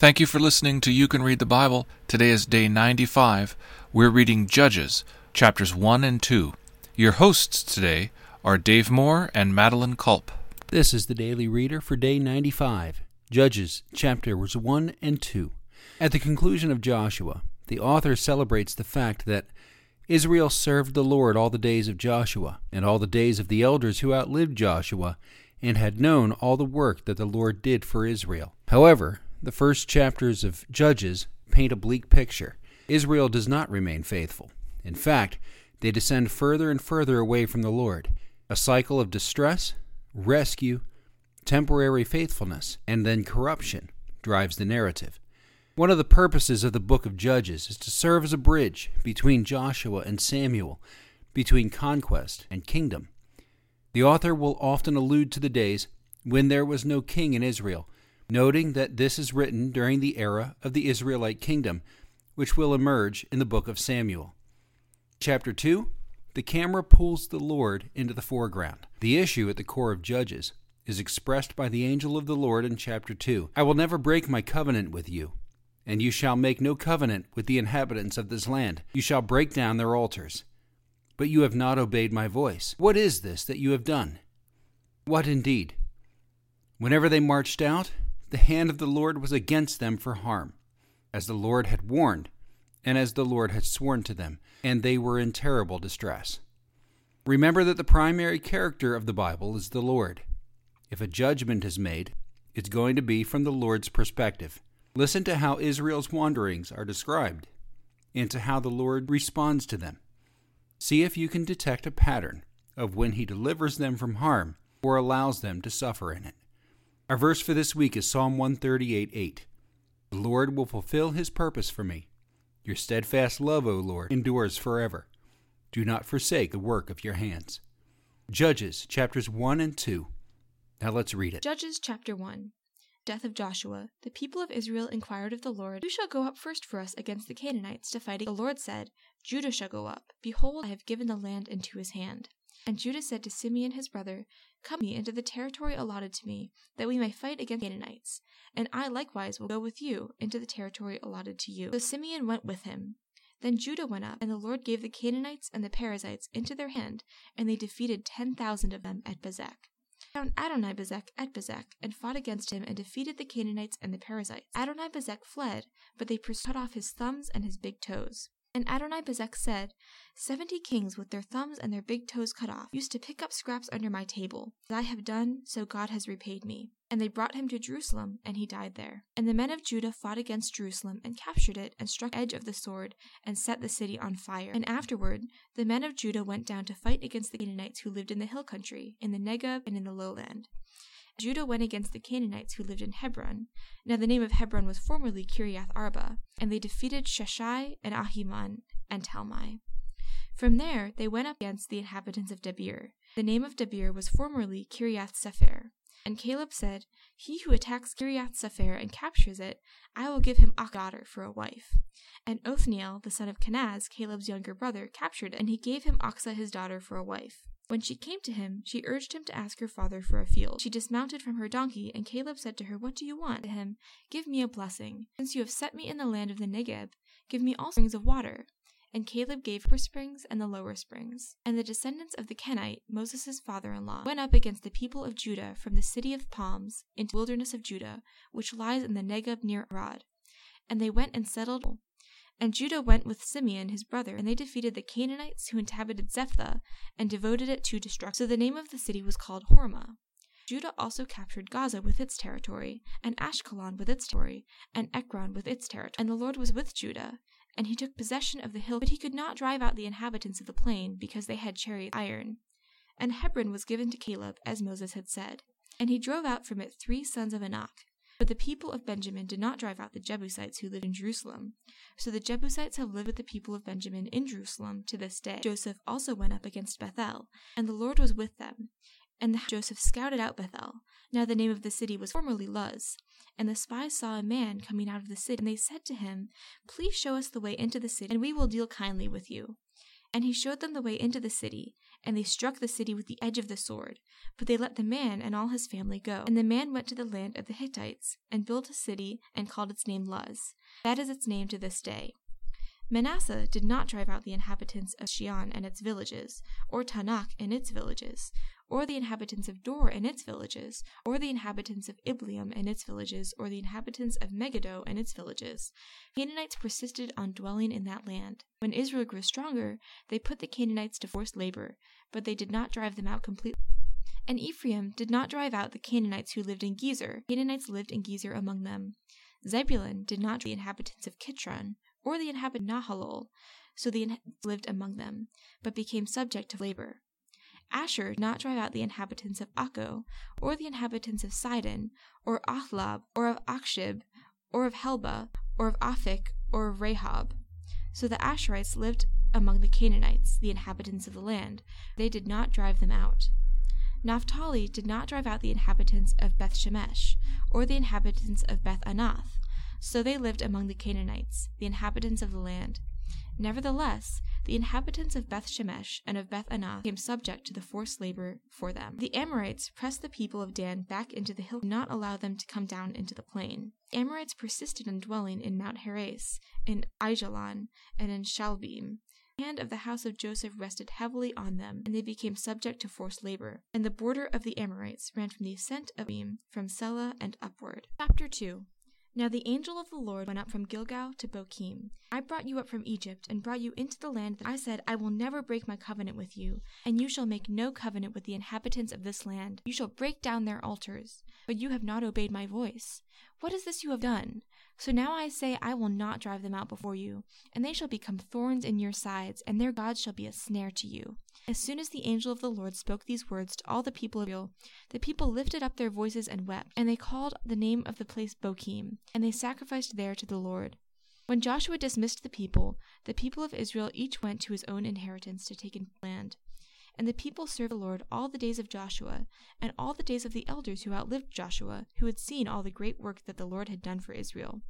Thank you for listening to You Can Read the Bible. Today is day 95. We're reading Judges, chapters 1 and 2. Your hosts today are Dave Moore and Madeline Culp. This is the Daily Reader for day 95, Judges, chapters 1 and 2. At the conclusion of Joshua, the author celebrates the fact that Israel served the Lord all the days of Joshua, and all the days of the elders who outlived Joshua, and had known all the work that the Lord did for Israel. However, the first chapters of Judges paint a bleak picture. Israel does not remain faithful. In fact, they descend further and further away from the Lord. A cycle of distress, rescue, temporary faithfulness, and then corruption drives the narrative. One of the purposes of the book of Judges is to serve as a bridge between Joshua and Samuel, between conquest and kingdom. The author will often allude to the days when there was no king in Israel, noting that this is written during the era of the Israelite kingdom, which will emerge in the book of Samuel. Chapter 2 The camera pulls the Lord into the foreground. The issue at the core of Judges is expressed by the angel of the Lord in chapter 2 I will never break my covenant with you and you shall make no covenant with the inhabitants of this land. You shall break down their altars. But you have not obeyed my voice. What is this that you have done? What indeed? Whenever they marched out, the hand of the Lord was against them for harm, as the Lord had warned, and as the Lord had sworn to them, and they were in terrible distress. Remember that the primary character of the Bible is the Lord. If a judgment is made, it's going to be from the Lord's perspective. Listen to how Israel's wanderings are described and to how the Lord responds to them. See if you can detect a pattern of when He delivers them from harm or allows them to suffer in it. Our verse for this week is Psalm 138 8. The Lord will fulfill His purpose for me. Your steadfast love, O Lord, endures forever. Do not forsake the work of your hands. Judges chapters 1 and 2. Now let's read it. Judges chapter 1 death of Joshua, the people of Israel inquired of the Lord, Who shall go up first for us against the Canaanites to fight? The Lord said, Judah shall go up. Behold, I have given the land into his hand. And Judah said to Simeon his brother, Come me into the territory allotted to me, that we may fight against the Canaanites. And I likewise will go with you into the territory allotted to you. So Simeon went with him. Then Judah went up, and the Lord gave the Canaanites and the Perizzites into their hand, and they defeated ten thousand of them at Bezek found Adonibezek at Bezek, and fought against him and defeated the Canaanites and the Perizzites. Adonibezek fled, but they cut off his thumbs and his big toes. And Adonibezek said, Seventy kings with their thumbs and their big toes cut off used to pick up scraps under my table. As I have done, so God has repaid me. And they brought him to Jerusalem, and he died there. And the men of Judah fought against Jerusalem, and captured it, and struck edge of the sword, and set the city on fire. And afterward, the men of Judah went down to fight against the Canaanites who lived in the hill country, in the Negeb, and in the lowland. Judah went against the Canaanites who lived in Hebron. Now the name of Hebron was formerly Kiriath Arba, and they defeated Sheshai and Ahiman and Talmai. From there they went up against the inhabitants of Debir. The name of Debir was formerly Kiriath Sepher. And Caleb said, He who attacks Kiriath Sepher and captures it, I will give him a daughter for a wife. And Othniel, the son of Kenaz, Caleb's younger brother, captured it, and he gave him Achsah his daughter for a wife. When she came to him, she urged him to ask her father for a field. She dismounted from her donkey, and Caleb said to her, What do you want? To him, Give me a blessing. Since you have set me in the land of the Negeb, give me all springs of water. And Caleb gave her springs and the lower springs. And the descendants of the Kenite, Moses' father in law, went up against the people of Judah from the city of palms into the wilderness of Judah, which lies in the Negeb near Arad. And they went and settled and Judah went with Simeon his brother, and they defeated the Canaanites who inhabited Zephath, and devoted it to destruction. So the name of the city was called Hormah. Judah also captured Gaza with its territory, and Ashkelon with its territory, and Ekron with its territory. And the Lord was with Judah, and he took possession of the hill, but he could not drive out the inhabitants of the plain, because they had chariot iron. And Hebron was given to Caleb, as Moses had said. And he drove out from it three sons of Anak, but the people of Benjamin did not drive out the Jebusites who lived in Jerusalem. So the Jebusites have lived with the people of Benjamin in Jerusalem to this day. Joseph also went up against Bethel, and the Lord was with them. And the Joseph scouted out Bethel. Now the name of the city was formerly Luz. And the spies saw a man coming out of the city, and they said to him, Please show us the way into the city, and we will deal kindly with you. And he showed them the way into the city, and they struck the city with the edge of the sword. But they let the man and all his family go. And the man went to the land of the Hittites, and built a city, and called its name Luz. That is its name to this day. Manasseh did not drive out the inhabitants of Shion and its villages, or Taanach and its villages, or the inhabitants of Dor and its villages, or the inhabitants of Ibleam and its villages, or the inhabitants of Megiddo and its villages. Canaanites persisted on dwelling in that land. When Israel grew stronger, they put the Canaanites to forced labor, but they did not drive them out completely. And Ephraim did not drive out the Canaanites who lived in Gezer. Canaanites lived in Gezer among them. Zebulun did not drive the inhabitants of Kitron, or the inhabitants of Nahalol, so the inhabitants lived among them, but became subject to labor. Asher did not drive out the inhabitants of Akko, or the inhabitants of Sidon, or Ahlab, or of Achzib, or of Helba, or of Aphik, or of Rehob. So the Asherites lived among the Canaanites, the inhabitants of the land. They did not drive them out. Naphtali did not drive out the inhabitants of Beth Shemesh, or the inhabitants of Beth Anath, so they lived among the Canaanites, the inhabitants of the land. Nevertheless, the inhabitants of Beth Shemesh and of Beth Anath became subject to the forced labor for them. The Amorites pressed the people of Dan back into the hill and not allow them to come down into the plain. The Amorites persisted in dwelling in Mount Heres, in Aijalon, and in Shaalbim. The hand of the house of Joseph rested heavily on them, and they became subject to forced labor. And the border of the Amorites ran from the ascent of Beam, from Sela and upward. Chapter 2 now the angel of the Lord went up from Gilgal to Bochim. I brought you up from Egypt, and brought you into the land that I said, I will never break my covenant with you, and you shall make no covenant with the inhabitants of this land. You shall break down their altars, but you have not obeyed my voice. What is this you have done? So now I say, I will not drive them out before you, and they shall become thorns in your sides, and their gods shall be a snare to you. As soon as the angel of the Lord spoke these words to all the people of Israel, the people lifted up their voices and wept, and they called the name of the place Bochim, and they sacrificed there to the Lord. When Joshua dismissed the people, the people of Israel each went to his own inheritance to take in land. And the people served the Lord all the days of Joshua, and all the days of the elders who outlived Joshua, who had seen all the great work that the Lord had done for Israel.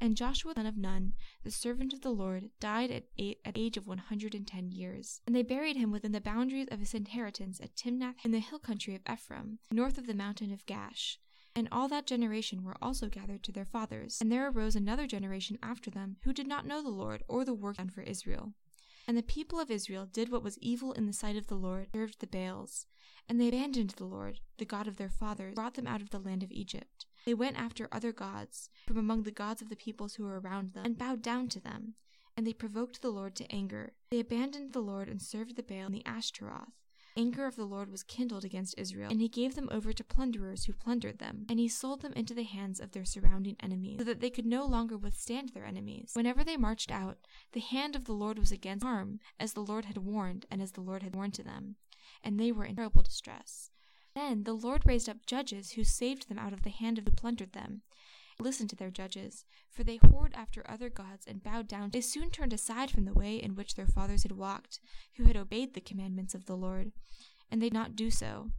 And Joshua the son of Nun, the servant of the Lord, died at, eight, at age of one hundred and ten years. And they buried him within the boundaries of his inheritance at Timnath in the hill country of Ephraim, north of the mountain of Gaash. And all that generation were also gathered to their fathers. And there arose another generation after them who did not know the Lord or the work done for Israel. And the people of Israel did what was evil in the sight of the Lord, served the Baals. And they abandoned the Lord, the God of their fathers, brought them out of the land of Egypt. They went after other gods from among the gods of the peoples who were around them, and bowed down to them. And they provoked the Lord to anger. They abandoned the Lord and served the Baal and the Ashtaroth anger of the Lord was kindled against Israel, and he gave them over to plunderers who plundered them, and he sold them into the hands of their surrounding enemies, so that they could no longer withstand their enemies. Whenever they marched out, the hand of the Lord was against harm, as the Lord had warned, and as the Lord had warned to them, and they were in terrible distress. Then the Lord raised up judges who saved them out of the hand of who plundered them. Listen to their judges, for they whored after other gods and bowed down. They soon turned aside from the way in which their fathers had walked, who had obeyed the commandments of the Lord, and they did not do so.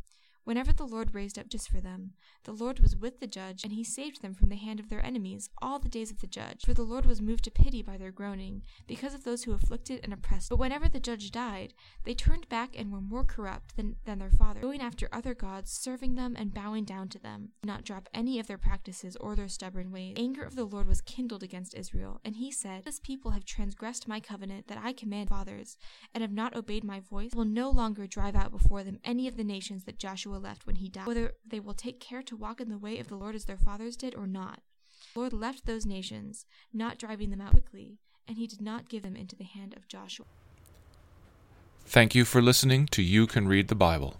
Whenever the Lord raised up just for them, the Lord was with the judge, and he saved them from the hand of their enemies all the days of the judge. For the Lord was moved to pity by their groaning, because of those who afflicted and oppressed. But whenever the judge died, they turned back and were more corrupt than, than their father, going after other gods, serving them and bowing down to them, not drop any of their practices or their stubborn ways. Anger of the Lord was kindled against Israel, and he said, This people have transgressed my covenant that I command fathers, and have not obeyed my voice. I will no longer drive out before them any of the nations that Joshua Joshua left when he died, whether they will take care to walk in the way of the Lord as their fathers did or not. The Lord left those nations, not driving them out quickly, and he did not give them into the hand of Joshua. Thank you for listening to You Can Read the Bible.